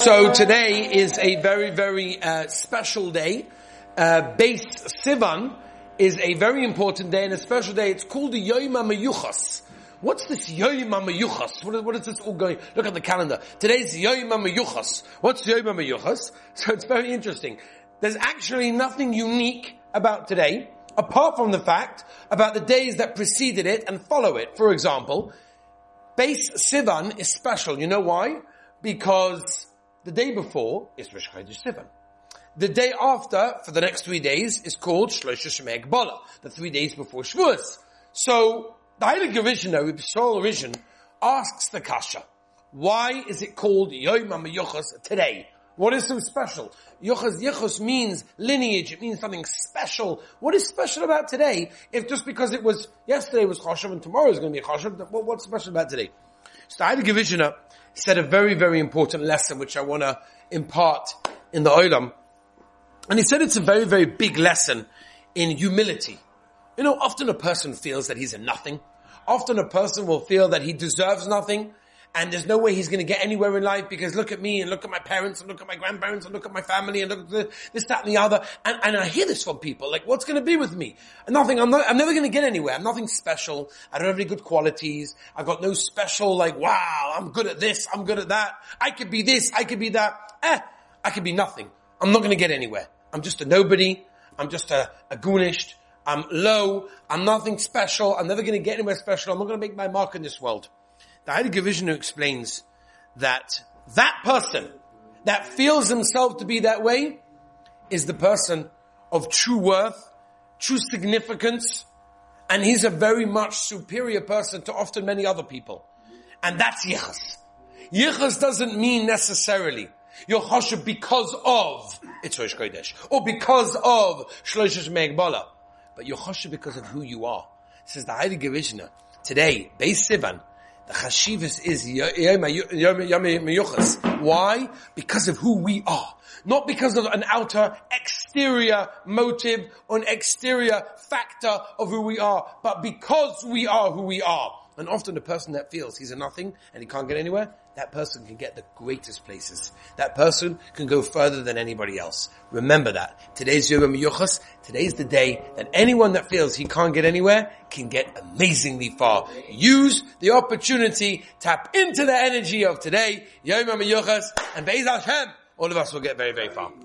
So today is a very, very uh, special day. Uh, Sivan is a very important day and a special day. It's called the Yom HaMeyuchas. What's this Yom HaMeyuchas? What is, this all going? Look at the calendar. Today's Yom HaMeyuchas. What's Yom HaMeyuchas? So it's very interesting. There's actually nothing unique about today, apart from the fact about the days that preceded it and follow it. For example, Beis Sivan is special. You know why? Because the day before is Rosh Chodesh Sivan. The day after, for the next three days, is called Shlosha Shemei Bola, the three days before Shavuos. So, the Heilige Rishon, Rabbi Soul Rishon, asks the Kasha, why is it called Yom HaMeyuchas today? What is so special? Yochas Yichus means lineage. It means something special. What is special about today? If just because it was yesterday was Choshev and tomorrow is going to be Choshev, what's special about today? So the Heilige Rishon said a very, very important lesson which I want to impart in the Olam. And he said it's a very, very big lesson in humility. You know, often a person feels that he's a nothing. Often a person will feel that he deserves nothing and there's no way he's going to get anywhere in life because look at me and look at my parents and look at my grandparents and look at my family and look at this, that and the other. And, and I hear this from people, like, what's going to be with me? Nothing, I'm not, I'm never going to get anywhere. I'm nothing special. I don't have any good qualities. I've got no special, like, wow, I'm good at this, I'm good at that. I could be this, I could be that. Eh, I could be nothing. I'm not going to get anywhere. I'm just a nobody. I'm just a, a goonished. I'm low. I'm nothing special. I'm never going to get anywhere special. I'm not going to make my mark in this world. The Heilige Rishon explains that that person that feels himself to be that way is the person of true worth, true significance, and he's a very much superior person to often many other people. And that's Yichus. Yichus doesn't mean necessarily you're choshev because of it's Rosh Chodesh, or because of Shlosh Megbala, but you're choshev because of who you are. Says the Heilige Rishon today, Beis Sivan, the chashivas is Yom. Why? Because of who we are. Not because of an outer exterior motive or an exterior factor of who we are, but because we are who we are. And often the person that feels he's a nothing and he can't get anywhere, that person can get the greatest places. That person can go further than anybody else. Remember that. Today's Yom Yuchas. Today's the day that anyone that feels he can't get anywhere can get amazingly far. Use the opportunity, tap into the energy of today, Yom Yuchas, and Be'ez Hashem, all of us will get very, very far.